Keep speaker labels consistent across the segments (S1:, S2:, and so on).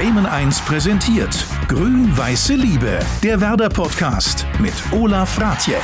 S1: Bremen 1 präsentiert Grün-Weiße Liebe, der Werder-Podcast mit Olaf Ratje.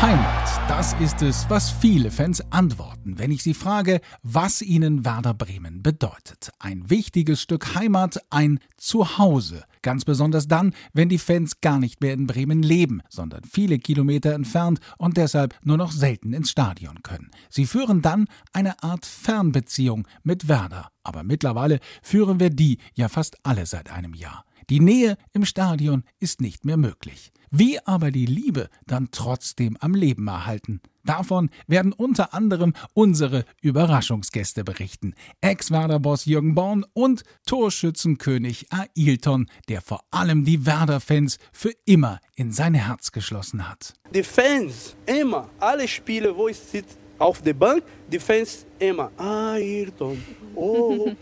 S2: Heimat, das ist es, was viele Fans antworten, wenn ich sie frage, was ihnen Werder Bremen bedeutet. Ein wichtiges Stück Heimat, ein Zuhause. Ganz besonders dann, wenn die Fans gar nicht mehr in Bremen leben, sondern viele Kilometer entfernt und deshalb nur noch selten ins Stadion können. Sie führen dann eine Art Fernbeziehung mit Werder. Aber mittlerweile führen wir die ja fast alle seit einem Jahr. Die Nähe im Stadion ist nicht mehr möglich. Wie aber die Liebe dann trotzdem am Leben erhalten? Davon werden unter anderem unsere Überraschungsgäste berichten. Ex-Werder-Boss Jürgen Born und Torschützenkönig Ailton, der vor allem die Werder-Fans für immer in sein Herz geschlossen hat.
S3: Die Fans, immer, alle Spiele, wo ich sitze auf der Bank, die Fans immer, Ayrton, oh.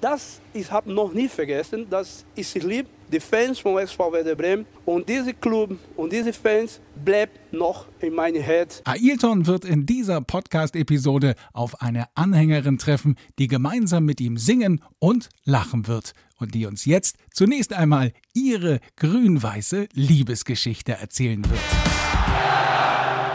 S3: das ich habe noch nie vergessen, dass ich liebe die Fans von SV Werder Bremen und diese Club und diese Fans bleibt noch in meinem Herz.
S2: Ailton wird in dieser Podcast-Episode auf eine Anhängerin treffen, die gemeinsam mit ihm singen und lachen wird und die uns jetzt zunächst einmal ihre grün-weiße Liebesgeschichte erzählen wird.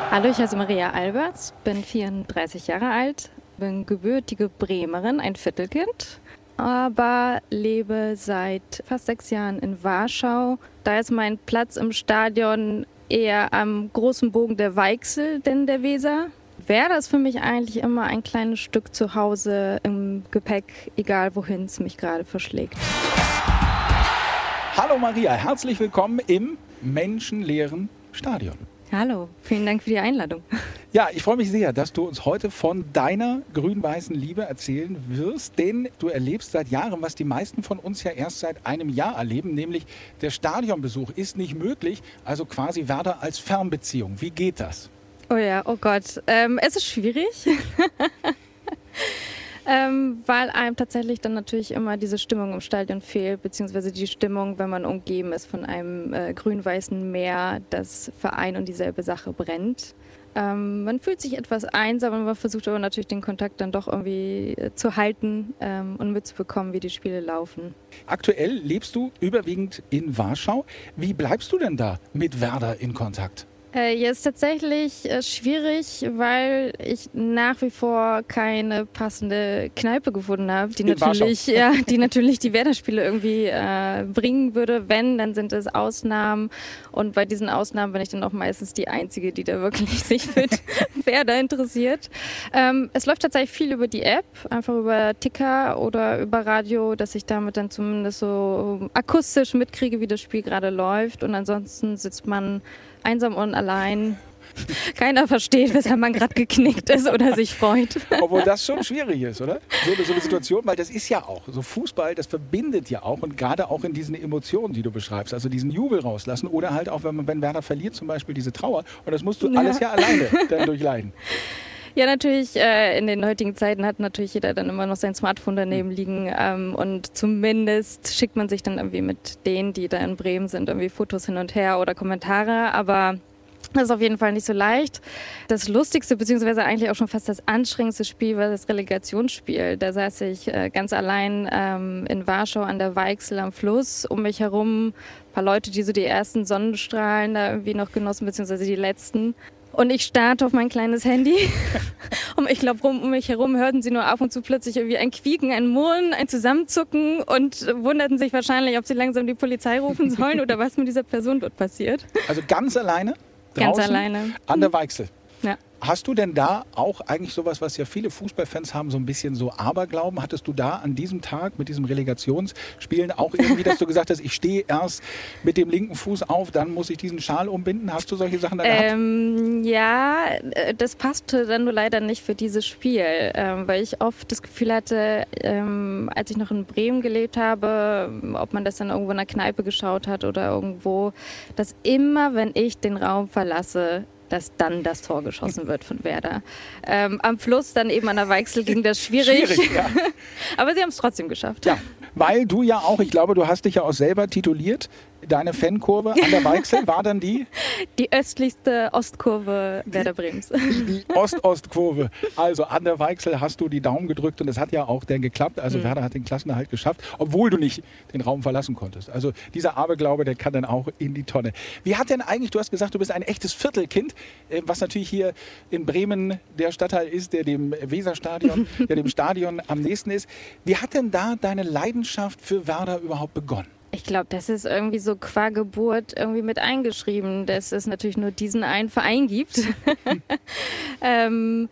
S4: Hallo, ich heiße Maria Alberts, bin 34 Jahre alt, bin gebürtige Bremerin, ein Viertelkind aber lebe seit fast sechs Jahren in Warschau. Da ist mein Platz im Stadion eher am großen Bogen der Weichsel denn der Weser. Wäre das für mich eigentlich immer ein kleines Stück zu Hause im Gepäck, egal wohin es mich gerade verschlägt.
S2: Hallo Maria, herzlich willkommen im menschenleeren Stadion.
S4: Hallo, vielen Dank für die Einladung.
S2: Ja, ich freue mich sehr, dass du uns heute von deiner grün-weißen Liebe erzählen wirst, denn du erlebst seit Jahren, was die meisten von uns ja erst seit einem Jahr erleben, nämlich der Stadionbesuch ist nicht möglich, also quasi Werder als Fernbeziehung. Wie geht das?
S4: Oh ja, oh Gott, ähm, es ist schwierig. Ähm, weil einem tatsächlich dann natürlich immer diese Stimmung im Stadion fehlt, beziehungsweise die Stimmung, wenn man umgeben ist von einem äh, grün-weißen Meer, das für ein und dieselbe Sache brennt. Ähm, man fühlt sich etwas einsam, aber man versucht aber natürlich den Kontakt dann doch irgendwie äh, zu halten ähm, und mitzubekommen, wie die Spiele laufen.
S2: Aktuell lebst du überwiegend in Warschau. Wie bleibst du denn da mit Werder in Kontakt?
S4: Äh, jetzt tatsächlich äh, schwierig, weil ich nach wie vor keine passende Kneipe gefunden habe, die natürlich, ja, die natürlich die Werder-Spiele irgendwie äh, bringen würde. Wenn, dann sind es Ausnahmen. Und bei diesen Ausnahmen bin ich dann auch meistens die Einzige, die da wirklich sich für Werder interessiert. Ähm, es läuft tatsächlich viel über die App, einfach über Ticker oder über Radio, dass ich damit dann zumindest so akustisch mitkriege, wie das Spiel gerade läuft. Und ansonsten sitzt man einsam und allein. Keiner versteht, weshalb man gerade geknickt ist oder sich freut.
S2: Obwohl das schon schwierig ist, oder? So, so eine Situation, weil das ist ja auch, so Fußball, das verbindet ja auch und gerade auch in diesen Emotionen, die du beschreibst, also diesen Jubel rauslassen oder halt auch, wenn, man, wenn Werder verliert zum Beispiel, diese Trauer und das musst du ja. alles ja alleine dann durchleiden.
S4: Ja, natürlich, äh, in den heutigen Zeiten hat natürlich jeder dann immer noch sein Smartphone daneben liegen ähm, und zumindest schickt man sich dann irgendwie mit denen, die da in Bremen sind, irgendwie Fotos hin und her oder Kommentare, aber das ist auf jeden Fall nicht so leicht. Das lustigste, beziehungsweise eigentlich auch schon fast das anstrengendste Spiel war das Relegationsspiel. Da saß ich äh, ganz allein ähm, in Warschau an der Weichsel am Fluss. Um mich herum ein paar Leute, die so die ersten Sonnenstrahlen da irgendwie noch genossen, beziehungsweise die letzten. Und ich starte auf mein kleines Handy. und ich glaube, um mich herum hörten sie nur ab und zu plötzlich irgendwie ein Quieken, ein Murren, ein Zusammenzucken und wunderten sich wahrscheinlich, ob sie langsam die Polizei rufen sollen oder was mit dieser Person dort passiert.
S2: Also ganz alleine?
S4: Ganz alleine.
S2: An der Weichsel?
S4: Ja.
S2: Hast du denn da auch eigentlich sowas, was ja viele Fußballfans haben, so ein bisschen so Aberglauben? Hattest du da an diesem Tag mit diesem Relegationsspielen auch irgendwie, dass du gesagt hast, ich stehe erst mit dem linken Fuß auf, dann muss ich diesen Schal umbinden? Hast du solche Sachen da gehabt?
S4: Ähm, ja, äh, das passte dann nur leider nicht für dieses Spiel, ähm, weil ich oft das Gefühl hatte, ähm, als ich noch in Bremen gelebt habe, ob man das dann irgendwo in einer Kneipe geschaut hat oder irgendwo, dass immer, wenn ich den Raum verlasse, dass dann das Tor geschossen wird von Werder. Ähm, am Fluss, dann eben an der Weichsel ging das schwierig. schwierig ja. Aber sie haben es trotzdem geschafft.
S2: Ja, weil du ja auch, ich glaube, du hast dich ja auch selber tituliert, deine Fankurve an der Weichsel war dann die?
S4: Die östlichste Ostkurve Werder Brems.
S2: Die, die Ost-Ost-Kurve. Also an der Weichsel hast du die Daumen gedrückt und es hat ja auch dann geklappt. Also mhm. Werder hat den Klassenerhalt geschafft, obwohl du nicht den Raum verlassen konntest. Also dieser Aberglaube, der kann dann auch in die Tonne. Wie hat denn eigentlich, du hast gesagt, du bist ein echtes Viertelkind, äh, was natürlich hier in Bremen der Stadtteil ist, der dem Weserstadion, der dem Stadion am nächsten ist. Wie hat denn da deine Leidenschaft für Werder überhaupt begonnen?
S4: Ich glaube, das ist irgendwie so qua Geburt irgendwie mit eingeschrieben, dass es natürlich nur diesen einen Verein gibt. ähm,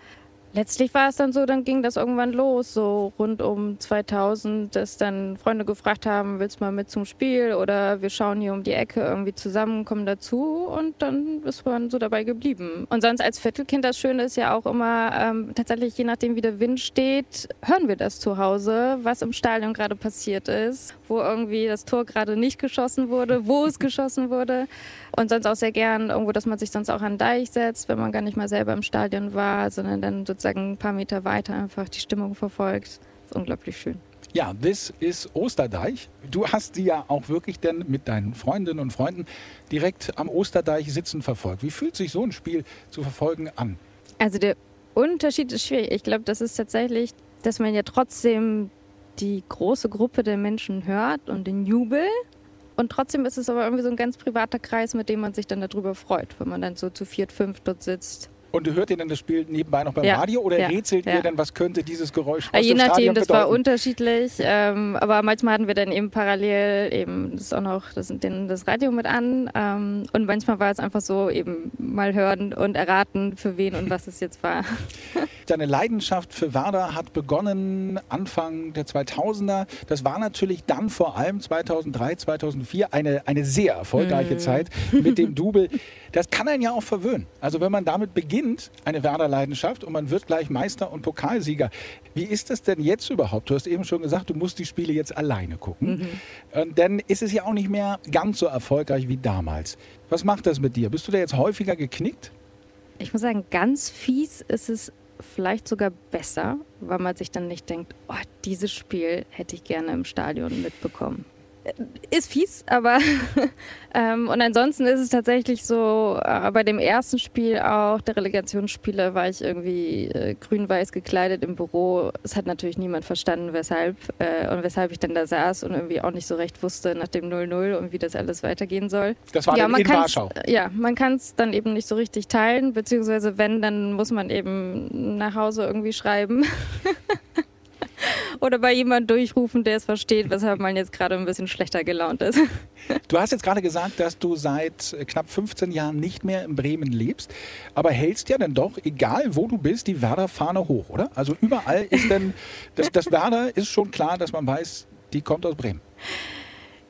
S4: letztlich war es dann so, dann ging das irgendwann los, so rund um 2000, dass dann Freunde gefragt haben, willst du mal mit zum Spiel oder wir schauen hier um die Ecke irgendwie zusammen, kommen dazu und dann ist man so dabei geblieben. Und sonst als Viertelkind, das Schöne ist ja auch immer, ähm, tatsächlich je nachdem wie der Wind steht, hören wir das zu Hause, was im Stadion gerade passiert ist, wo irgendwie das Tor gerade nicht geschossen wurde, wo es geschossen wurde. Und sonst auch sehr gern irgendwo, dass man sich sonst auch an den Deich setzt, wenn man gar nicht mal selber im Stadion war, sondern dann sozusagen ein paar Meter weiter einfach die Stimmung verfolgt. Das ist unglaublich schön.
S2: Ja, this ist Osterdeich. Du hast die ja auch wirklich denn mit deinen Freundinnen und Freunden direkt am Osterdeich sitzen verfolgt. Wie fühlt sich so ein Spiel zu verfolgen an?
S4: Also der Unterschied ist schwierig. Ich glaube, das ist tatsächlich, dass man ja trotzdem die große Gruppe der Menschen hört und den Jubel und trotzdem ist es aber irgendwie so ein ganz privater Kreis, mit dem man sich dann darüber freut, wenn man dann so zu viert, fünf dort sitzt.
S2: Und hört ihr denn das Spiel nebenbei noch beim ja. Radio oder ja. rätselt ja. ihr denn, was könnte dieses Geräusch aus
S4: Je
S2: dem
S4: nachdem,
S2: Stadion
S4: das
S2: bedeuten?
S4: war unterschiedlich. Ähm, aber manchmal hatten wir dann eben parallel eben das auch noch das, den, das Radio mit an. Ähm, und manchmal war es einfach so eben mal hören und erraten, für wen und was es jetzt war.
S2: Deine Leidenschaft für Werder hat begonnen Anfang der 2000er. Das war natürlich dann vor allem 2003, 2004 eine, eine sehr erfolgreiche mhm. Zeit mit dem Double. Das kann einen ja auch verwöhnen. Also wenn man damit beginnt, eine Werder-Leidenschaft, und man wird gleich Meister und Pokalsieger. Wie ist das denn jetzt überhaupt? Du hast eben schon gesagt, du musst die Spiele jetzt alleine gucken. Mhm. Und dann ist es ja auch nicht mehr ganz so erfolgreich wie damals. Was macht das mit dir? Bist du da jetzt häufiger geknickt?
S4: Ich muss sagen, ganz fies ist es vielleicht sogar besser, weil man sich dann nicht denkt, oh, dieses Spiel hätte ich gerne im Stadion mitbekommen ist fies, aber ähm, und ansonsten ist es tatsächlich so, äh, bei dem ersten Spiel auch, der Relegationsspiele, war ich irgendwie äh, grün-weiß gekleidet im Büro. Es hat natürlich niemand verstanden, weshalb äh, und weshalb ich dann da saß und irgendwie auch nicht so recht wusste nach dem 0-0 und wie das alles weitergehen soll.
S2: Das war ja, man in Warschau.
S4: Ja, man kann es dann eben nicht so richtig teilen, beziehungsweise wenn, dann muss man eben nach Hause irgendwie schreiben. oder bei jemandem durchrufen, der es versteht, weshalb man jetzt gerade ein bisschen schlechter gelaunt ist.
S2: Du hast jetzt gerade gesagt, dass du seit knapp 15 Jahren nicht mehr in Bremen lebst, aber hältst ja dann doch, egal wo du bist, die Werder-Fahne hoch, oder? Also überall ist denn, das, das Werder ist schon klar, dass man weiß, die kommt aus Bremen.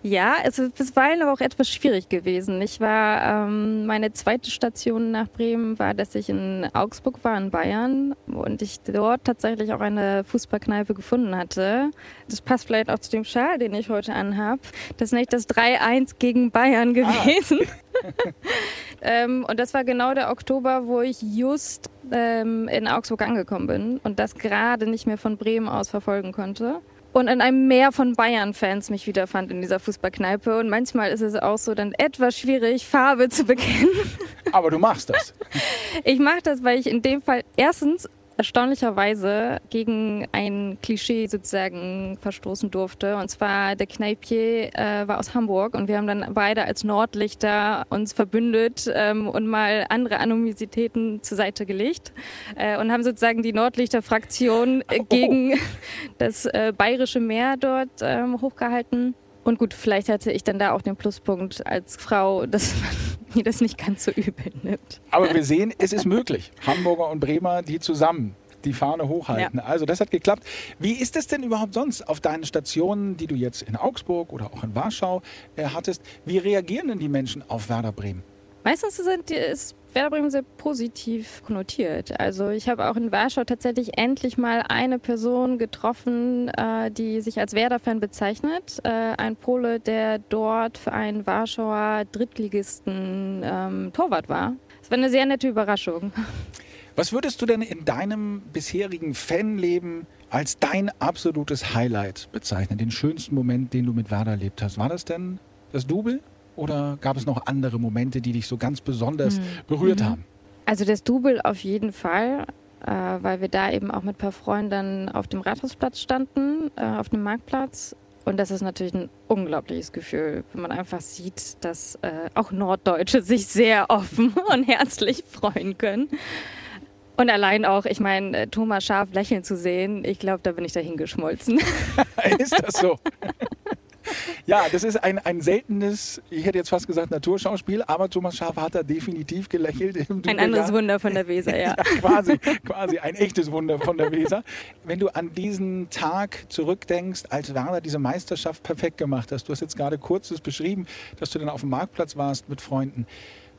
S4: Ja, es ist bisweilen aber auch etwas schwierig gewesen. Ich war, ähm, meine zweite Station nach Bremen war, dass ich in Augsburg war, in Bayern und ich dort tatsächlich auch eine Fußballkneipe gefunden hatte. Das passt vielleicht auch zu dem Schal, den ich heute anhabe. Das ist nicht das 3-1 gegen Bayern ah. gewesen. Ah. ähm, und das war genau der Oktober, wo ich just ähm, in Augsburg angekommen bin und das gerade nicht mehr von Bremen aus verfolgen konnte und in einem Meer von Bayern-Fans mich wiederfand in dieser Fußballkneipe. Und manchmal ist es auch so dann etwas schwierig, Farbe zu bekennen.
S2: Aber du machst das.
S4: Ich mache das, weil ich in dem Fall erstens erstaunlicherweise gegen ein Klischee sozusagen verstoßen durfte. Und zwar der Kneipier äh, war aus Hamburg und wir haben dann beide als Nordlichter uns verbündet ähm, und mal andere Anonymitäten zur Seite gelegt äh, und haben sozusagen die Nordlichter-Fraktion äh, gegen oh. das äh, bayerische Meer dort ähm, hochgehalten. Und gut, vielleicht hatte ich dann da auch den Pluspunkt als Frau, dass man mir das nicht ganz so übel nimmt.
S2: Aber wir sehen, es ist möglich. Hamburger und Bremer, die zusammen die Fahne hochhalten. Ja. Also das hat geklappt. Wie ist es denn überhaupt sonst auf deinen Stationen, die du jetzt in Augsburg oder auch in Warschau äh, hattest? Wie reagieren denn die Menschen auf Werder Bremen?
S4: Meistens sind die, ist Werder positiv konnotiert. Also ich habe auch in Warschau tatsächlich endlich mal eine Person getroffen, äh, die sich als Werder-Fan bezeichnet. Äh, ein Pole, der dort für einen Warschauer Drittligisten ähm, Torwart war. Das war eine sehr nette Überraschung.
S2: Was würdest du denn in deinem bisherigen Fanleben als dein absolutes Highlight bezeichnen? Den schönsten Moment, den du mit Werder erlebt hast? War das denn das Double? Oder gab es noch andere Momente, die dich so ganz besonders berührt haben?
S4: Also das Double auf jeden Fall, äh, weil wir da eben auch mit ein paar Freunden auf dem Rathausplatz standen, äh, auf dem Marktplatz. Und das ist natürlich ein unglaubliches Gefühl, wenn man einfach sieht, dass äh, auch Norddeutsche sich sehr offen und herzlich freuen können. Und allein auch, ich meine, äh, Thomas Schaf lächeln zu sehen, ich glaube, da bin ich dahin geschmolzen.
S2: ist das so? Ja, das ist ein, ein seltenes, ich hätte jetzt fast gesagt Naturschauspiel, aber Thomas Schaf hat da definitiv gelächelt.
S4: Ein anderes Wunder von der Weser, ja.
S2: ja, quasi, quasi ein echtes Wunder von der Weser. Wenn du an diesen Tag zurückdenkst, als Werner diese Meisterschaft perfekt gemacht hast, du hast jetzt gerade kurz das beschrieben, dass du dann auf dem Marktplatz warst mit Freunden.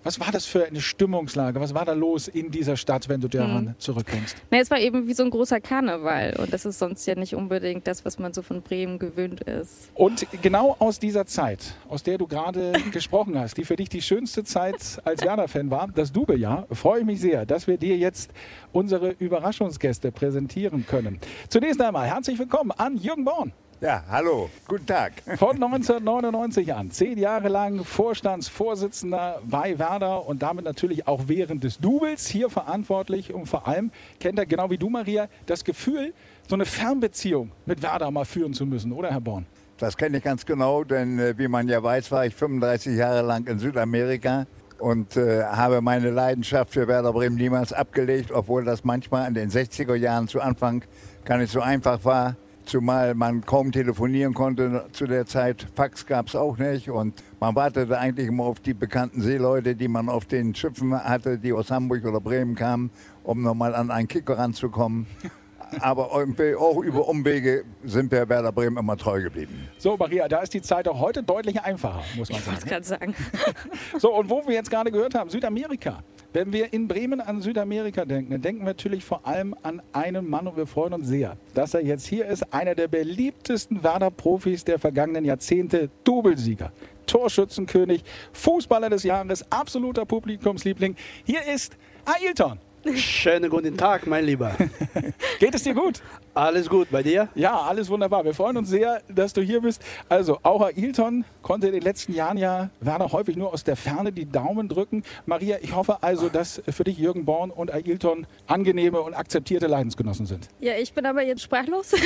S2: Was war das für eine Stimmungslage? Was war da los in dieser Stadt, wenn du daran zurückdenkst?
S4: Na, es war eben wie so ein großer Karneval und das ist sonst ja nicht unbedingt das, was man so von Bremen gewöhnt ist.
S2: Und genau aus dieser Zeit, aus der du gerade gesprochen hast, die für dich die schönste Zeit als Werder-Fan war, das Double-Jahr, freue ich mich sehr, dass wir dir jetzt unsere Überraschungsgäste präsentieren können. Zunächst einmal herzlich willkommen an Jürgen Born.
S5: Ja, hallo, guten Tag.
S2: Von 1999 an, zehn Jahre lang Vorstandsvorsitzender bei Werder und damit natürlich auch während des Doubles hier verantwortlich und vor allem kennt er genau wie du, Maria, das Gefühl, so eine Fernbeziehung mit Werder mal führen zu müssen, oder Herr Born?
S5: Das kenne ich ganz genau, denn äh, wie man ja weiß, war ich 35 Jahre lang in Südamerika und äh, habe meine Leidenschaft für Werder Bremen niemals abgelegt, obwohl das manchmal in den 60er Jahren zu Anfang gar nicht so einfach war. Zumal man kaum telefonieren konnte zu der Zeit. Fax gab es auch nicht und man wartete eigentlich immer auf die bekannten Seeleute, die man auf den Schiffen hatte, die aus Hamburg oder Bremen kamen, um nochmal an einen Kicker ranzukommen. Aber irgendwie auch über Umwege sind wir Werder Bremen immer treu geblieben.
S2: So, Maria, da ist die Zeit auch heute deutlich einfacher, muss man
S4: Ich wollte
S2: sagen.
S4: es gerade sagen.
S2: So, und wo wir jetzt gerade gehört haben, Südamerika. Wenn wir in Bremen an Südamerika denken, dann denken wir natürlich vor allem an einen Mann und wir freuen uns sehr, dass er jetzt hier ist. Einer der beliebtesten Werder-Profis der vergangenen Jahrzehnte, Doublesieger, Torschützenkönig, Fußballer des Jahres, absoluter Publikumsliebling. Hier ist Ailton.
S3: Schönen guten Tag, mein Lieber.
S2: Geht es dir gut?
S3: Alles gut bei dir?
S2: Ja, alles wunderbar. Wir freuen uns sehr, dass du hier bist. Also, auch Ailton konnte in den letzten Jahren ja Werner häufig nur aus der Ferne die Daumen drücken. Maria, ich hoffe also, dass für dich Jürgen Born und Ailton angenehme und akzeptierte Leidensgenossen sind.
S4: Ja, ich bin aber jetzt sprachlos.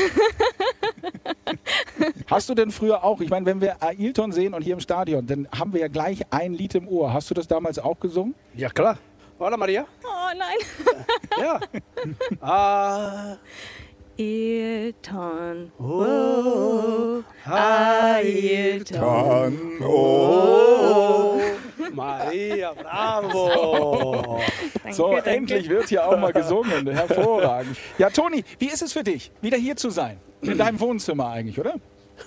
S2: Hast du denn früher auch, ich meine, wenn wir Ailton sehen und hier im Stadion, dann haben wir ja gleich ein Lied im Ohr. Hast du das damals auch gesungen?
S3: Ja, klar. Hola, Maria.
S4: Oh nein.
S3: Ja. ah,
S4: Ailton.
S3: oh, Ailton.
S5: Dann, oh,
S3: Maria, bravo.
S4: Danke,
S2: So,
S4: danke.
S2: endlich wird hier auch mal gesungen. Hervorragend. Ja, Toni, wie ist es für dich, wieder hier zu sein? In deinem Wohnzimmer eigentlich, oder?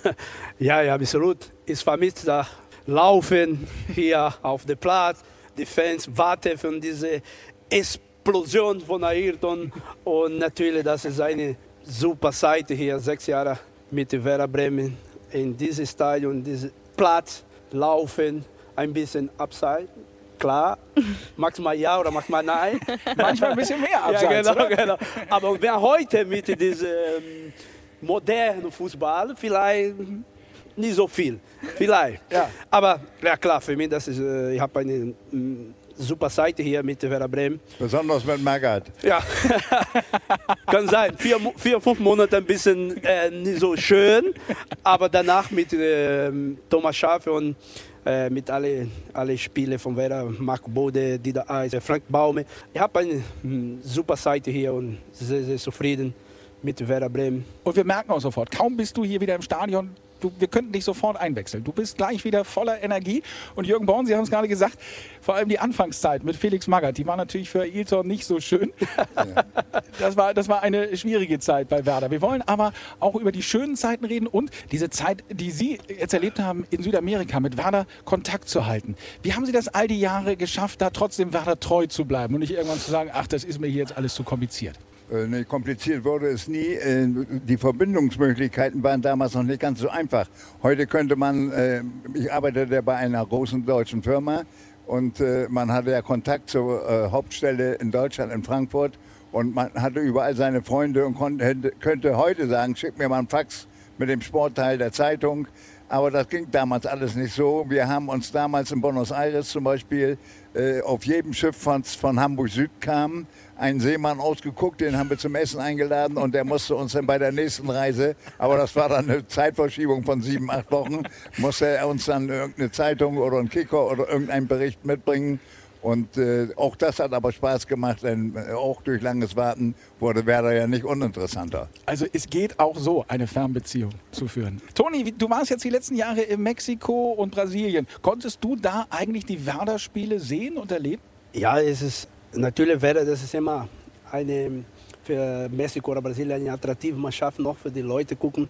S3: Ja, ja, absolut. Ich vermisse das Laufen hier auf dem Platz. Die Fans warten von dieser Explosion von Ayrton. Und natürlich, das ist eine super Seite hier, sechs Jahre mit Werder Bremen in diesem Stadion, diesem Platz laufen, ein bisschen abseits. Klar, manchmal ja oder manchmal nein.
S2: Manchmal ein bisschen mehr abseits,
S3: ja, genau, genau. Aber wer heute mit diesem ähm, modernen Fußball vielleicht nicht so viel. Vielleicht.
S2: Ja.
S3: Aber ja klar, für mich, das ist, äh, ich habe eine mm, super Seite hier mit Werder Bremen.
S5: besonders mit Magath.
S3: Ja, kann sein. Vier, vier, fünf Monate ein bisschen äh, nicht so schön, aber danach mit ähm, Thomas Schafe und äh, mit alle, alle Spiele von Werder, Marc Bode, Dieter Eis, Frank Baume. Ich habe eine mm, super Seite hier und sehr, sehr zufrieden mit Werder Bremen.
S2: Und wir merken auch sofort, kaum bist du hier wieder im Stadion, du, wir könnten dich sofort einwechseln. Du bist gleich wieder voller Energie. Und Jürgen Born, Sie haben es gerade gesagt, vor allem die Anfangszeit mit Felix Magath, die war natürlich für Ailton nicht so schön. Das war, das war eine schwierige Zeit bei Werder. Wir wollen aber auch über die schönen Zeiten reden und diese Zeit, die Sie jetzt erlebt haben in Südamerika, mit Werder Kontakt zu halten. Wie haben Sie das all die Jahre geschafft, da trotzdem Werder treu zu bleiben und nicht irgendwann zu sagen, ach, das ist mir hier jetzt alles zu kompliziert?
S5: Äh, nee, kompliziert wurde es nie. Äh, Die Verbindungsmöglichkeiten waren damals noch nicht ganz so einfach. Heute könnte man, äh, ich arbeitete bei einer großen deutschen Firma und man hatte ja Kontakt zur Hauptstelle in Deutschland, in Frankfurt und man hatte überall seine Freunde und konnte, könnte heute sagen, schick mir mal einen Fax, mit dem Sportteil der Zeitung. Aber das ging damals alles nicht so. Wir haben uns damals in Buenos Aires zum Beispiel auf jedem Schiff von, von Hamburg Süd kam, einen Seemann ausgeguckt, den haben wir zum Essen eingeladen und der musste uns dann bei der nächsten Reise, aber das war dann eine Zeitverschiebung von sieben, acht Wochen, musste er uns dann irgendeine Zeitung oder einen Kicker oder irgendeinen Bericht mitbringen. Und äh, auch das hat aber Spaß gemacht, denn äh, auch durch langes Warten wurde Werder ja nicht uninteressanter.
S2: Also es geht auch so, eine Fernbeziehung zu führen. Toni, du warst jetzt die letzten Jahre in Mexiko und Brasilien. Konntest du da eigentlich die Werder-Spiele sehen und erleben?
S3: Ja, es ist natürlich Werder, das ist immer eine für Mexiko oder Brasilien eine attraktive Mannschaft noch für die Leute gucken.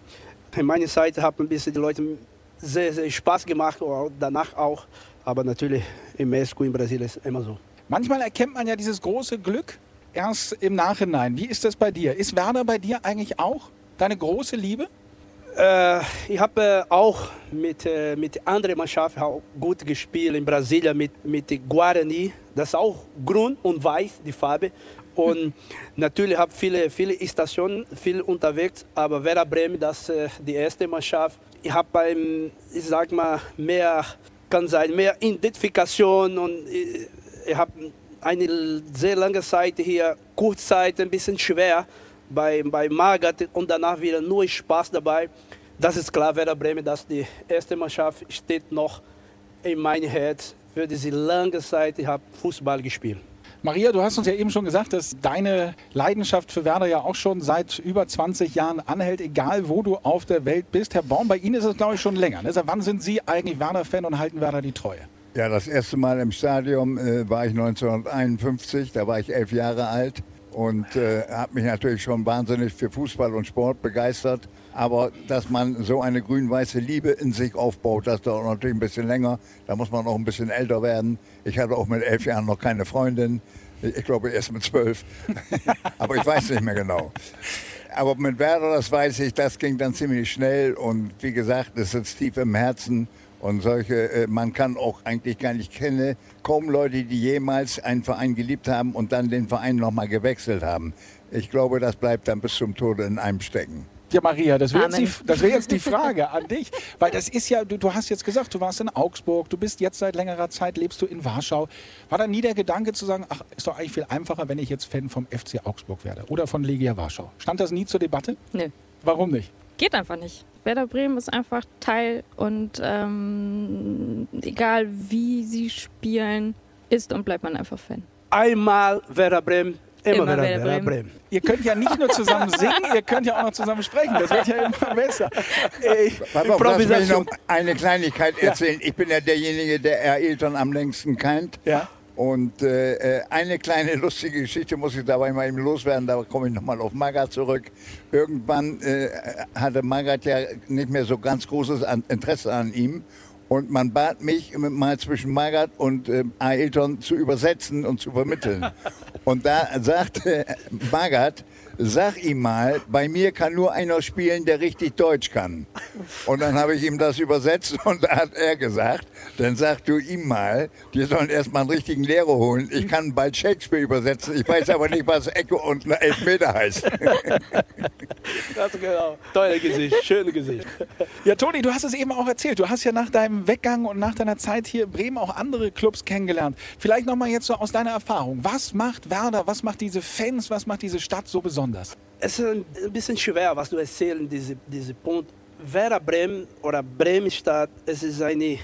S3: In meiner Seite haben ein bisschen die Leute sehr, sehr Spaß gemacht, danach auch. Aber natürlich in Mexiko, in Brasilien ist es immer so.
S2: Manchmal erkennt man ja dieses große Glück erst im Nachhinein. Wie ist das bei dir? Ist Werder bei dir eigentlich auch deine große Liebe?
S3: Äh, ich habe äh, auch mit, äh, mit anderen Mannschaften gut gespielt in Brasilien mit, mit Guarani. Das ist auch grün und weiß, die Farbe. Und natürlich habe ich viele, viele Stationen, viel unterwegs, aber Werder Bremen, das ist äh, die erste Mannschaft. Ich habe beim, ich sag mal, mehr kann sein, mehr Identifikation und ich, ich habe eine sehr lange Zeit hier, Kurzzeit ein bisschen schwer bei, bei Magath und danach wieder nur Spaß dabei. Das ist klar, Werder Bremen, dass die erste Mannschaft steht noch in meinem Herz für diese lange Zeit. Ich habe Fußball gespielt.
S2: Maria, du hast uns ja eben schon gesagt, dass deine Leidenschaft für Werder ja auch schon seit über 20 Jahren anhält, egal wo du auf der Welt bist. Herr Baum, bei Ihnen ist es, glaube ich, schon länger. Ne? Seit wann sind Sie eigentlich Werder-Fan und halten Werder die Treue?
S5: Ja, das erste Mal im Stadion äh, war ich 1951, da war ich elf Jahre alt und äh, habe mich natürlich schon wahnsinnig für Fußball und Sport begeistert. Aber dass man so eine grün-weiße Liebe in sich aufbaut, das dauert natürlich ein bisschen länger. Da muss man auch ein bisschen älter werden. Ich hatte auch mit elf Jahren noch keine Freundin. Ich glaube erst mit zwölf. Aber ich weiß nicht mehr genau. Aber mit Werder, das weiß ich, das ging dann ziemlich schnell. Und wie gesagt, es sitzt tief im Herzen. Und solche, äh, man kann auch eigentlich gar nicht kennen, kaum Leute, die jemals einen Verein geliebt haben und dann den Verein nochmal gewechselt haben. Ich glaube, das bleibt dann bis zum Tode in einem stecken.
S2: Ja, Maria, das wäre jetzt, wär jetzt, die Frage an dich. Weil das ist ja, du, du, hast jetzt gesagt, du warst in Augsburg, du bist jetzt seit längerer Zeit, lebst du in Warschau. War da nie der Gedanke zu sagen, ach, ist doch eigentlich viel einfacher, wenn ich jetzt Fan vom FC Augsburg werde oder von Legia Warschau? Stand das nie zur Debatte?
S4: Nö.
S2: Warum nicht?
S4: Geht einfach nicht. Werder Bremen ist einfach Teil und ähm, egal wie sie spielen, ist und bleibt man einfach Fan.
S3: Einmal Werder Bremen, immer, immer Werder, Werder Bremen. Bremen.
S2: Ihr könnt ja nicht nur zusammen singen, ihr könnt ja auch noch zusammen sprechen. Das wird ja immer besser.
S5: Ich, auf, lass mich noch eine Kleinigkeit erzählen. Ja. Ich bin ja derjenige, der Ailton am längsten kennt.
S2: Ja.
S5: Und äh, eine kleine lustige Geschichte muss ich dabei mal eben loswerden, da komme ich nochmal auf Magat zurück. Irgendwann äh, hatte Magat ja nicht mehr so ganz großes Interesse an ihm. Und man bat mich mal zwischen Magat und äh, Ailton zu übersetzen und zu vermitteln. Und da sagte Magat, sag ihm mal, bei mir kann nur einer spielen, der richtig Deutsch kann. Und dann habe ich ihm das übersetzt und da hat er gesagt, dann sag du ihm mal, die sollen erstmal einen richtigen Lehrer holen. Ich kann bald Shakespeare übersetzen, ich weiß aber nicht, was Ecke und Elfmeter heißt.
S3: Das genau. Tolles Gesicht, schönes Gesicht.
S2: Ja, Toni, du hast es eben auch erzählt. Du hast ja nach deinem Weggang und nach deiner Zeit hier in Bremen auch andere Clubs kennengelernt. Vielleicht nochmal jetzt so aus deiner Erfahrung. Was macht Werder, was macht diese Fans, was macht diese Stadt so besonders? Besonders?
S3: Es ist ein bisschen schwer, was du erzählen, diese, diese Punkt. Werder Bremen oder Bremenstadt, es ist eine,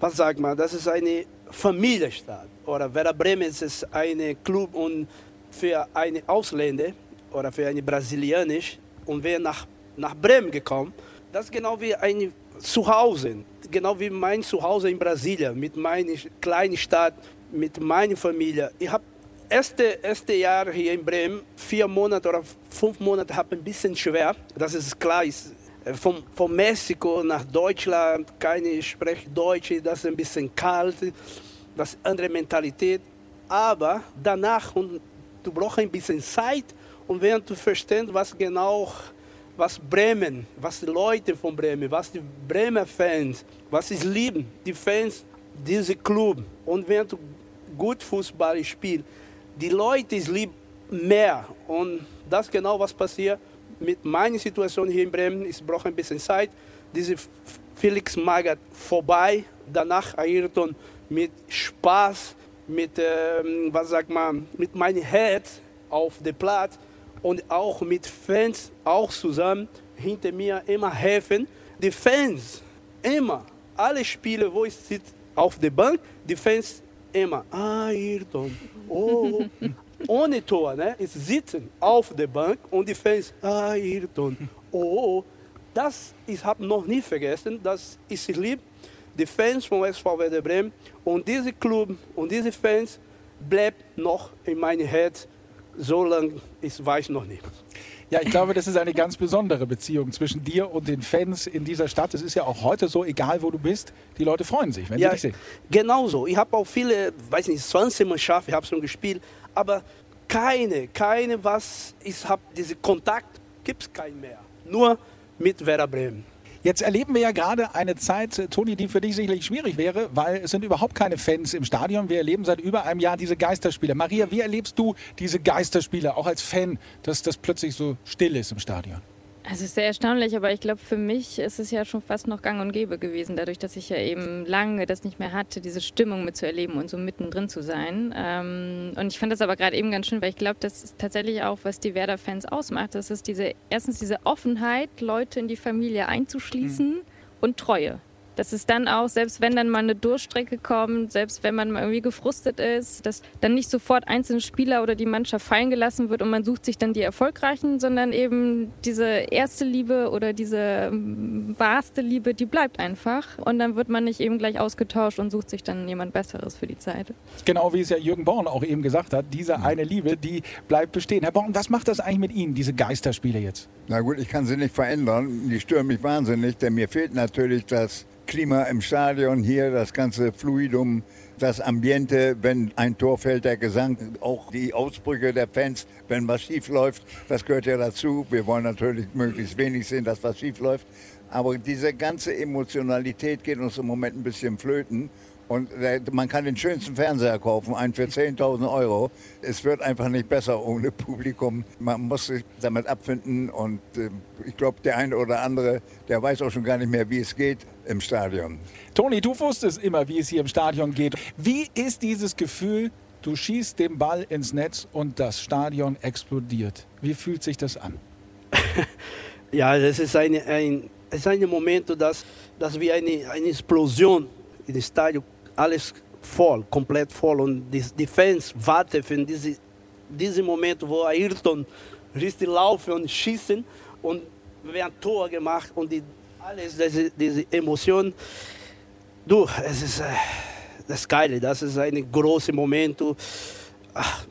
S3: was sagt man, das ist eine Familienstadt. Oder Werder Bremen ist ein Club und für eine Ausländer oder für eine Brasilianisch und wer nach, nach Bremen gekommen, das ist genau wie ein Zuhause, genau wie mein Zuhause in Brasilien, mit meiner kleinen Stadt, mit meiner Familie. Ich habe erste, erste Jahr hier in Bremen, vier Monate oder fünf Monate, habe ein bisschen schwer. Das ist klar. Ist, äh, von, von Mexiko nach Deutschland, keine spricht Deutsch, das ist ein bisschen kalt, das ist andere Mentalität. Aber danach, und du brauchst ein bisschen Zeit, um wenn du verstehst, was genau, was Bremen, was die Leute von Bremen, was die Bremer Fans, was sie lieben, die Fans, diese Club. Und wenn du gut Fußball spielst, die Leute lieben mehr. Und das genau was passiert mit meiner Situation hier in Bremen, ich brauche ein bisschen Zeit. Diese Felix Magath vorbei, danach Ayrton mit Spaß, mit, ähm, was sagt man, mit meinem Herz auf dem Platz und auch mit Fans auch zusammen hinter mir immer helfen. Die Fans immer, alle Spiele, wo ich sitze auf der Bank, die Fans immer, Ayrton, oh, ohne Tor, ne? Ich sitzen auf der Bank und die Fans, Ayrton, oh, das ich habe noch nie vergessen, dass ich liebe die Fans von SV Werder Bremen und dieser Club und diese Fans bleibt noch in meinem Herz, so lange ich weiß noch nicht.
S2: Ja, ich glaube, das ist eine ganz besondere Beziehung zwischen dir und den Fans in dieser Stadt. Es ist ja auch heute so, egal wo du bist, die Leute freuen sich, wenn
S3: ja,
S2: sie dich sehen.
S3: Genau so. Ich habe auch viele, weiß nicht, 20 Mannschaften, ich habe schon gespielt, aber keine, keine, was ich habe, diesen Kontakt gibt es keinen mehr. Nur mit Werder Bremen.
S2: Jetzt erleben wir ja gerade eine Zeit, Toni, die für dich sicherlich schwierig wäre, weil es sind überhaupt keine Fans im Stadion. Wir erleben seit über einem Jahr diese Geisterspiele. Maria, wie erlebst du diese Geisterspiele, auch als Fan, dass das plötzlich so still ist im Stadion?
S4: Es ist sehr erstaunlich, aber ich glaube, für mich ist es ja schon fast noch gang und gäbe gewesen, dadurch, dass ich ja eben lange das nicht mehr hatte, diese Stimmung mitzuerleben und so mittendrin zu sein. Ähm, und ich fand das aber gerade eben ganz schön, weil ich glaube, das ist tatsächlich auch, was die Werder-Fans ausmacht. Das ist diese, erstens diese Offenheit, Leute in die Familie einzuschließen mhm. und Treue. Das ist dann auch, selbst wenn dann mal eine Durchstrecke kommt, selbst wenn man mal irgendwie gefrustet ist, dass dann nicht sofort einzelne Spieler oder die Mannschaft fallen gelassen wird und man sucht sich dann die Erfolgreichen, sondern eben diese erste Liebe oder diese ähm, wahrste Liebe, die bleibt einfach. Und dann wird man nicht eben gleich ausgetauscht und sucht sich dann jemand Besseres für die Zeit.
S2: Genau wie es ja Jürgen Born auch eben gesagt hat, diese eine Liebe, die bleibt bestehen. Herr Born, was macht das eigentlich mit Ihnen, diese Geisterspiele jetzt?
S5: Na gut, ich kann sie nicht verändern. Die stören mich wahnsinnig, denn mir fehlt natürlich das Klima im Stadion hier, das ganze Fluidum, das Ambiente, wenn ein Tor fällt, der Gesang, auch die Ausbrüche der Fans, wenn was schief läuft, das gehört ja dazu. Wir wollen natürlich möglichst wenig sehen, dass was schief läuft. Aber diese ganze Emotionalität geht uns im Moment ein bisschen flöten. Und man kann den schönsten Fernseher kaufen, einen für 10.000 Euro. Es wird einfach nicht besser ohne Publikum. Man muss sich damit abfinden und äh, ich glaube, der eine oder andere, der weiß auch schon gar nicht mehr, wie es geht im Stadion.
S2: Toni, du wusstest immer, wie es hier im Stadion geht. Wie ist dieses Gefühl, du schießt den Ball ins Netz und das Stadion explodiert? Wie fühlt sich das an?
S3: ja, das ist, eine, ein, es ist ein Moment, dass, dass wie eine, eine Explosion im Stadion alles voll, komplett voll. Und die, die Fans warten für diese, diesen Moment, wo Ayrton richtig laufen und schießen und wir ein Tor gemacht und die, alles, diese, diese Emotion. Du, es ist äh, das Geile, das ist ein großer Moment. Ach,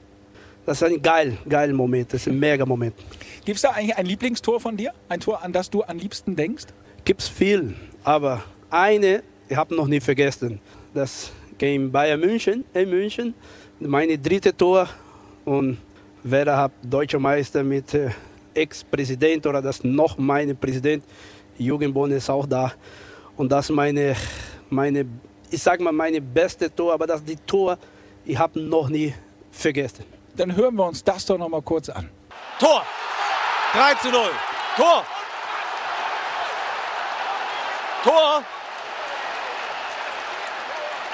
S3: das ist ein geil, geiler Moment, das ist ein mega Moment.
S2: Gibt es da eigentlich ein Lieblingstor von dir? Ein Tor, an das du am liebsten denkst?
S3: Gibt es viel, aber eine, ich habe noch nie vergessen das Game Bayern München in München. Meine dritte Tor und Werder hat deutscher Meister mit äh, Ex-Präsident oder das noch meine Präsident. Jürgen Bonn ist auch da. Und das meine, meine ich sage mal meine beste Tor, aber das die Tor, ich habe noch nie vergessen.
S2: Dann hören wir uns das doch noch mal kurz an.
S6: Tor! 3 zu 0. Tor! Tor!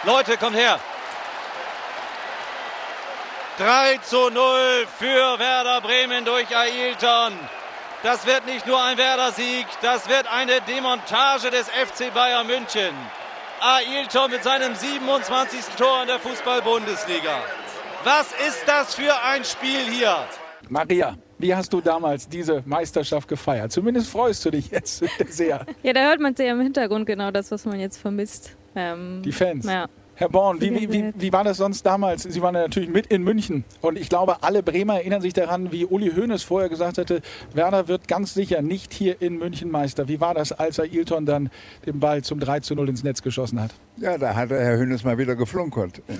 S6: Leute, kommt her. 3 zu 0 für Werder Bremen durch Ailton. Das wird nicht nur ein Werder-Sieg, das wird eine Demontage des FC Bayern München. Ailton mit seinem 27. Tor in der Fußball-Bundesliga. Was ist das für ein Spiel hier?
S2: Maria, wie hast du damals diese Meisterschaft gefeiert? Zumindest freust du dich jetzt sehr.
S4: Ja, da hört man sehr im Hintergrund genau das, was man jetzt vermisst.
S2: Ähm, die Fans. Ja. Herr Born, wie, wie, wie, wie, war das sonst damals? Sie waren ja natürlich mit in München. Und ich glaube, alle Bremer erinnern sich daran, wie Uli Hoeneß vorher gesagt hatte, Werder wird ganz sicher nicht hier in München Meister. Wie war das, als er Ilton dann den Ball zum 3 zu 0 ins Netz geschossen hat?
S5: Ja, da hat Herr Hoeneß mal wieder geflunkert.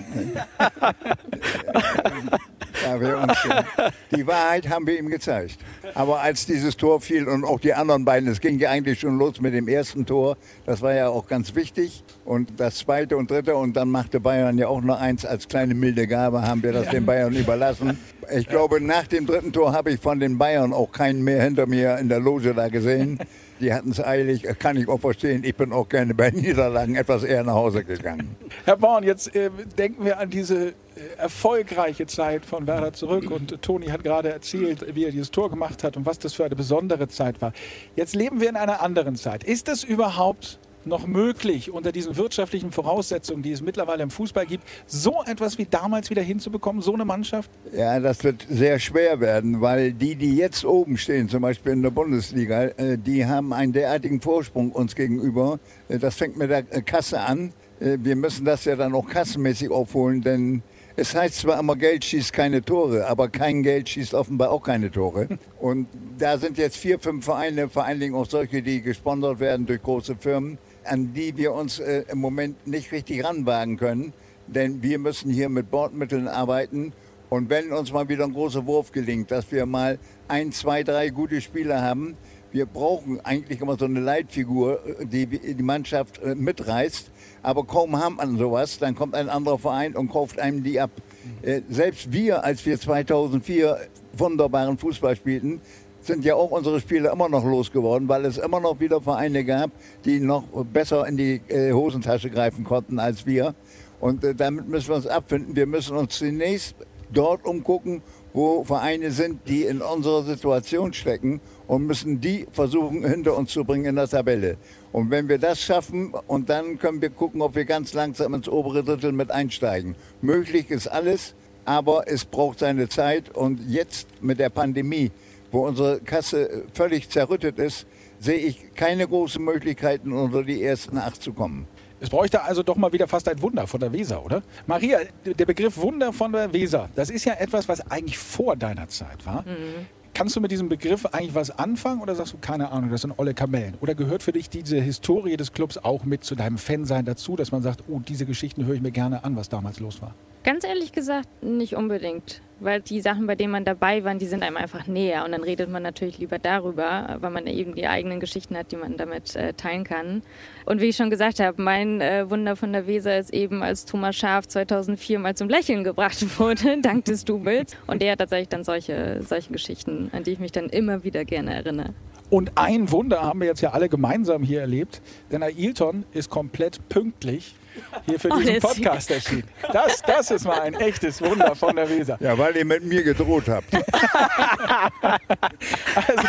S5: Ja, wir uns, die Wahrheit haben wir ihm gezeigt. Aber als dieses Tor fiel und auch die anderen beiden, es ging ja eigentlich schon los mit dem ersten Tor, das war ja auch ganz wichtig. Und das zweite und dritte und dann machte Bayern ja auch noch eins als kleine milde Gabe, haben wir das den Bayern überlassen. Ich glaube, nach dem dritten Tor habe ich von den Bayern auch keinen mehr hinter mir in der Loge da gesehen. Die hatten es eilig, kann ich auch verstehen. Ich bin auch gerne bei Niederlagen etwas eher nach Hause gegangen.
S2: Herr Born, jetzt äh, denken wir an diese äh, erfolgreiche Zeit von Werder zurück. Und äh, Toni hat gerade erzählt, wie er dieses Tor gemacht hat und was das für eine besondere Zeit war. Jetzt leben wir in einer anderen Zeit. Ist es überhaupt noch möglich, unter diesen wirtschaftlichen Voraussetzungen, die es mittlerweile im Fußball gibt, so etwas wie damals wieder hinzubekommen, so eine Mannschaft?
S5: Ja, das wird sehr schwer werden, weil die, die jetzt oben stehen, zum Beispiel in der Bundesliga, äh, die haben einen derartigen Vorsprung uns gegenüber. Äh, das fängt mit der Kasse an. Äh, wir müssen das ja dann auch kassenmäßig aufholen, denn es heißt zwar immer, Geld schießt keine Tore, aber kein Geld schießt offenbar auch keine Tore. Und da sind jetzt vier, fünf Vereine, vor allen Dingen auch solche, die gesponsert werden durch große Firmen, an die wir uns äh, im Moment nicht richtig ranwagen können. Denn wir müssen hier mit Bordmitteln arbeiten. Und wenn uns mal wieder ein großer Wurf gelingt, dass wir mal ein, zwei, drei gute Spieler haben, wir brauchen eigentlich immer so eine Leitfigur, die die Mannschaft äh, mitreißt. Aber kaum haben wir sowas, dann kommt ein anderer Verein und kauft einem die ab. Äh, selbst wir, als wir 2004 wunderbaren Fußball spielten, sind ja auch unsere Spiele immer noch losgeworden, weil es immer noch wieder Vereine gab, die noch besser in die äh, Hosentasche greifen konnten als wir. Und äh, damit müssen wir uns abfinden. Wir müssen uns zunächst dort umgucken, wo Vereine sind, die in unserer Situation stecken und müssen die versuchen hinter uns zu bringen in der Tabelle. Und wenn wir das schaffen, und dann können wir gucken, ob wir ganz langsam ins obere Drittel mit einsteigen. Möglich ist alles, aber es braucht seine Zeit. Und jetzt mit der Pandemie wo unsere Kasse völlig zerrüttet ist, sehe ich keine großen Möglichkeiten, unter die ersten acht zu kommen.
S2: Es bräuchte also doch mal wieder fast ein Wunder von der Weser, oder? Maria, der Begriff Wunder von der Weser, das ist ja etwas, was eigentlich vor deiner Zeit war. Mhm. Kannst du mit diesem Begriff eigentlich was anfangen oder sagst du, keine Ahnung, das sind olle Kamellen? Oder gehört für dich diese Historie des Clubs auch mit zu deinem Fansein dazu, dass man sagt, oh, diese Geschichten höre ich mir gerne an, was damals los war?
S4: Ganz ehrlich gesagt, nicht unbedingt. Weil die Sachen, bei denen man dabei war, die sind einem einfach näher. Und dann redet man natürlich lieber darüber, weil man eben die eigenen Geschichten hat, die man damit äh, teilen kann. Und wie ich schon gesagt habe, mein äh, Wunder von der Weser ist eben, als Thomas Schaf 2004 mal zum Lächeln gebracht wurde, dank des Doubles. Und der hat tatsächlich dann solche, solche Geschichten, an die ich mich dann immer wieder gerne erinnere.
S2: Und ein Wunder haben wir jetzt ja alle gemeinsam hier erlebt, denn Ailton ist komplett pünktlich hier für diesen Podcast erschienen. Das, das ist mal ein echtes Wunder von der Weser.
S5: Ja, weil ihr mit mir gedroht habt.
S2: also,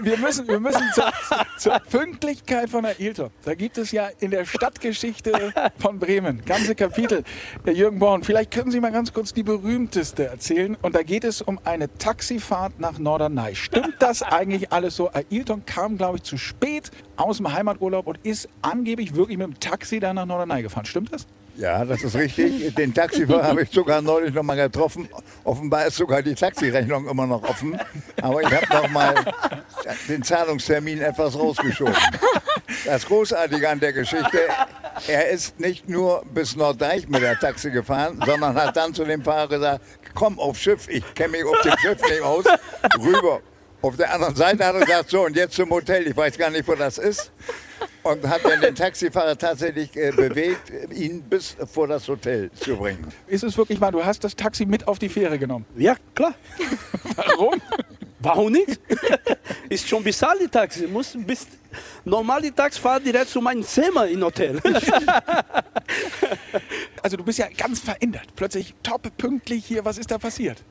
S2: wir müssen, wir müssen zur, zur Pünktlichkeit von Ailton. Da gibt es ja in der Stadtgeschichte von Bremen ganze Kapitel. Der Jürgen Born, vielleicht können Sie mal ganz kurz die berühmteste erzählen. Und da geht es um eine Taxifahrt nach Norderney. Stimmt das eigentlich alles so? Ailton kam, glaube ich, zu spät aus dem Heimaturlaub und ist angeblich wirklich mit dem Taxi dann nach Norderney gefahren. Stimmt das?
S5: Ja, das ist richtig. Den Taxifahrer habe ich sogar neulich noch mal getroffen. Offenbar ist sogar die Taxirechnung immer noch offen. Aber ich habe noch mal den Zahlungstermin etwas rausgeschoben. Das Großartige an der Geschichte, er ist nicht nur bis Norddeich mit der Taxi gefahren, sondern hat dann zu dem Fahrer gesagt, komm aufs Schiff, ich kenne mich auf dem Schiff nicht aus, rüber. Auf der anderen Seite hat er gesagt, so und jetzt zum Hotel, ich weiß gar nicht, wo das ist. Und hat dann den Taxifahrer tatsächlich äh, bewegt, ihn bis vor das Hotel zu bringen.
S2: Ist es wirklich mal, du hast das Taxi mit auf die Fähre genommen?
S3: Ja, klar.
S2: Warum?
S3: Warum nicht? Ist schon bezahlt die Taxi. Muss bis normal die Taxi fahren direkt zu meinem Zimmer im Hotel.
S2: also du bist ja ganz verändert. Plötzlich top pünktlich hier. Was ist da passiert?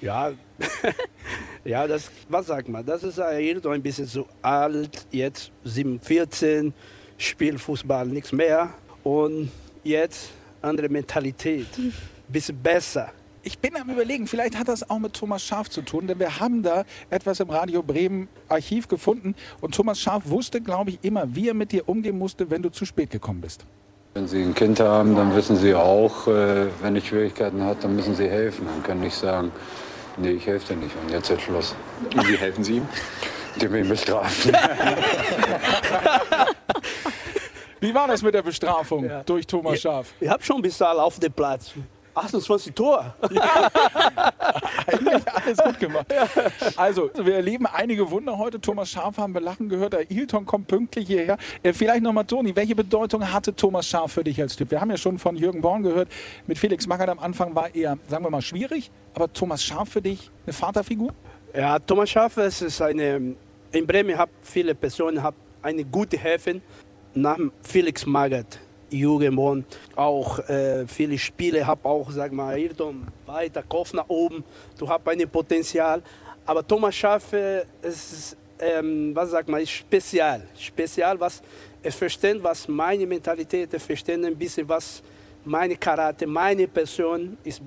S3: Ja, ja, das, was sagt man? Das ist Ailton ein bisschen zu alt, jetzt 7, 14, spielt Fußball nichts mehr und jetzt andere Mentalität, bisschen besser.
S2: Ich bin am überlegen, vielleicht hat das auch mit Thomas Schaf zu tun, denn wir haben da etwas im Radio Bremen Archiv gefunden und Thomas Schaf wusste, glaube ich, immer, wie er mit dir umgehen musste, wenn du zu spät gekommen bist.
S7: Wenn Sie ein Kind haben, dann wissen Sie auch, äh, wenn er Schwierigkeiten hat, dann müssen Sie helfen und können nicht sagen, nee, ich helfe dir nicht und jetzt ist Schluss.
S8: Und wie helfen Sie ihm?
S7: Die will ihn bestrafen.
S2: Wie war das mit der Bestrafung ja. durch Thomas Schaf?
S3: Ich, ich habe schon bezahlt auf dem Platz. 28 Tor.
S2: Ja. Eigentlich, Alles gut gemacht. Also, wir erleben einige Wunder heute. Thomas Schaf haben wir lachen gehört. Der Ilton kommt pünktlich hierher. Äh, vielleicht nochmal, Toni, welche Bedeutung hatte Thomas Schaf für dich als Typ? Wir haben ja schon von Jürgen Born gehört. Mit Felix Magath am Anfang war eher, sagen wir mal, schwierig. Aber Thomas Schaf für dich eine Vaterfigur?
S3: Ja, Thomas Schaf ist eine. In Bremen habe viele Personen hab eine gute Häfen nach Felix Magath. Jürgen Born, auch äh, viele Spiele, habe auch, sag mal, Ayrton weiter, Kopf nach oben, du hast ein Potenzial. Aber Thomas Schaff äh, ist, ähm, was sagt man, ist spezial. Spezial, was er versteht, was meine Mentalität, er versteht ein bisschen, was meine Charakter, meine Person ist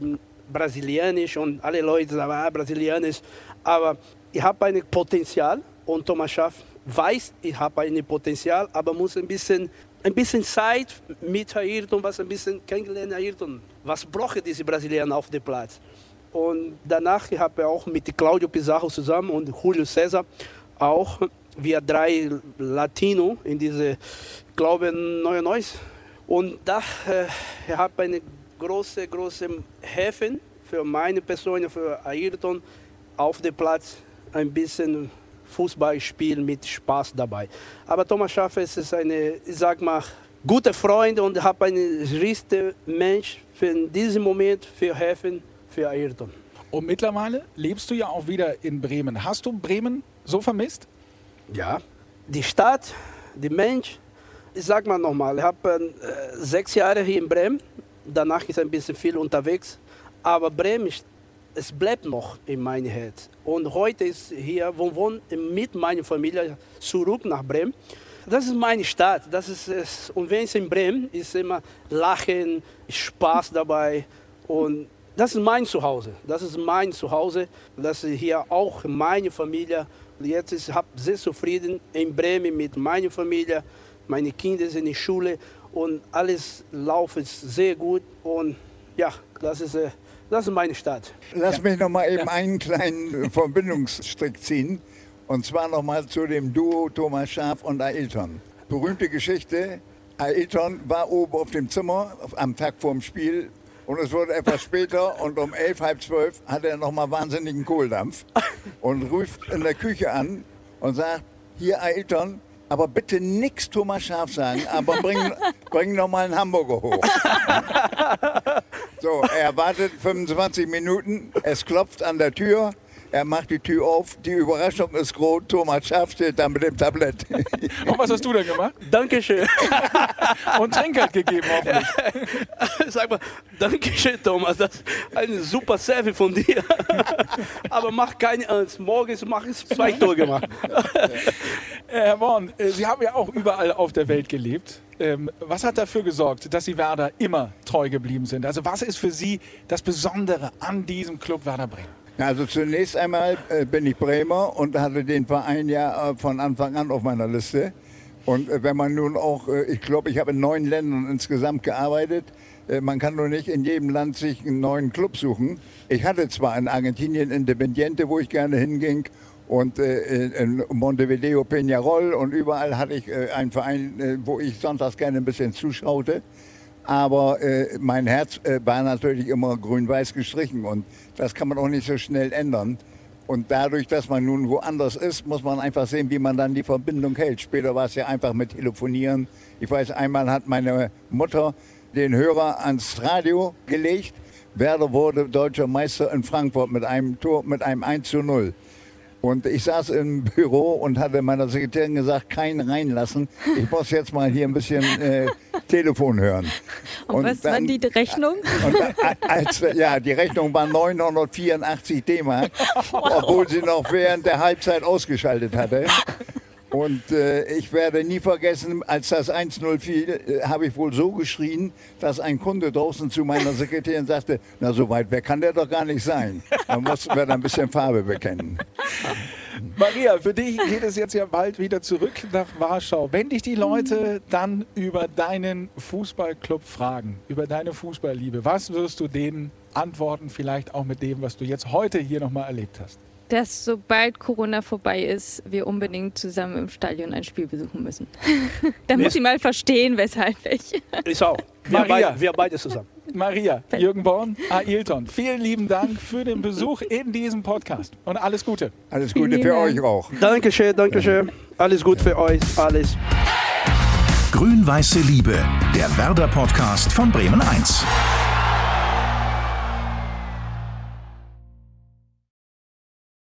S3: brasilianisch und alle Leute sagen, ah, brasilianisch. Aber ich habe ein Potenzial und Thomas Schaff weiß, ich habe ein Potenzial, aber muss ein bisschen, ein bisschen Zeit mit Ayrton, was ein bisschen kennengelernt Ayrton. Was brauchen diese Brasilianer auf dem Platz? Und danach habe ich auch mit Claudio Pizarro zusammen und Julio César auch wir drei Latino in diese, glaube Neue Neues. Und da äh, ich habe eine große, große Häfen für meine Person, für Ayrton auf dem Platz ein bisschen Fußballspiel mit Spaß dabei. Aber Thomas Schaffer ist eine, ich sag mal, guter Freund und habe einen richtigen Mensch für diesen Moment, für helfen, für Ayrton.
S2: Und mittlerweile lebst du ja auch wieder in Bremen. Hast du Bremen so vermisst?
S3: Ja, die Stadt, die Mensch. Ich sag mal nochmal, ich habe äh, sechs Jahre hier in Bremen. Danach ist ein bisschen viel unterwegs. Aber Bremen ist es bleibt noch in meinem Herz. Und heute ist hier, wo wohne mit meiner Familie zurück nach Bremen. Das ist meine Stadt. Das ist es. Und wenn es in Bremen ist, immer Lachen, Spaß dabei. Und das ist mein Zuhause. Das ist mein Zuhause. Das ist hier auch meine Familie. Jetzt ist ich sehr zufrieden in Bremen mit meiner Familie. Meine Kinder sind in der Schule und alles läuft sehr gut. Und ja, das ist äh, das ist meine Stadt.
S5: Lass mich noch mal eben ja. einen kleinen Verbindungsstrick ziehen. Und zwar noch mal zu dem Duo Thomas Schaf und Ailton. Berühmte Geschichte. Ailton war oben auf dem Zimmer am Tag vorm Spiel und es wurde etwas später und um elf, halb zwölf hat er noch mal wahnsinnigen Kohldampf und ruft in der Küche an und sagt, hier Ailton, aber bitte nichts Thomas Schaf sagen, aber bring, bring noch mal einen Hamburger hoch. So, er wartet 25 Minuten, es klopft an der Tür, er macht die Tür auf, die Überraschung ist groß, Thomas Schaaf steht da mit dem Tablett.
S2: Und was hast du denn gemacht?
S3: Dankeschön.
S2: Und Trinkgeld gegeben hoffentlich.
S3: Sag mal, Dankeschön Thomas, das ist ein super Selfie von dir. Aber mach keine Angst, morgens mach ich zwei Tore gemacht.
S2: Herr Born, äh, Sie haben ja auch überall auf der Welt gelebt. Ähm, was hat dafür gesorgt, dass Sie Werder immer treu geblieben sind? Also was ist für Sie das Besondere an diesem Club Werder Bremen?
S5: Also zunächst einmal äh, bin ich Bremer und hatte den Verein ja äh, von Anfang an auf meiner Liste. Und äh, wenn man nun auch, ich glaube, ich habe in neun Ländern insgesamt gearbeitet, man kann nur nicht in jedem Land sich einen neuen Club suchen. Ich hatte zwar in Argentinien Independiente, wo ich gerne hinging, und in Montevideo Peñarol und überall hatte ich einen Verein, wo ich sonntags gerne ein bisschen zuschaute. Aber äh, mein Herz äh, war natürlich immer grün-weiß gestrichen und das kann man auch nicht so schnell ändern. Und dadurch, dass man nun woanders ist, muss man einfach sehen, wie man dann die Verbindung hält. Später war es ja einfach mit Telefonieren. Ich weiß, einmal hat meine Mutter den Hörer ans Radio gelegt. Werder wurde deutscher Meister in Frankfurt mit einem Tor, mit einem 1 zu 0. Und ich saß im Büro und hatte meiner Sekretärin gesagt, keinen reinlassen. Ich muss jetzt mal hier ein bisschen äh, Telefon hören.
S4: Und, und was dann, war die Rechnung?
S5: Und, als, ja, die Rechnung war 984 D-Mark, wow. obwohl sie noch während der Halbzeit ausgeschaltet hatte. Und äh, ich werde nie vergessen, als das 1-0 fiel, äh, habe ich wohl so geschrien, dass ein Kunde draußen zu meiner Sekretärin sagte, na so weit weg kann der doch gar nicht sein. Da mussten wir dann ein bisschen Farbe bekennen.
S2: Maria, für dich geht es jetzt ja bald wieder zurück nach Warschau. Wenn dich die Leute dann über deinen Fußballclub fragen, über deine Fußballliebe, was wirst du denen antworten, vielleicht auch mit dem, was du jetzt heute hier nochmal erlebt hast?
S4: Dass sobald Corona vorbei ist, wir unbedingt zusammen im Stadion ein Spiel besuchen müssen. da muss ich mal verstehen, weshalb ich.
S3: Ich auch. Wir, Maria. Beide, wir beide zusammen.
S2: Maria, Jürgen Born, Ailton, vielen lieben Dank für den Besuch in diesem Podcast und alles Gute.
S5: Alles Gute für euch auch.
S3: Dankeschön, Dankeschön. Alles gut für euch, alles.
S1: Grün-Weiße Liebe, der Werder-Podcast von Bremen 1.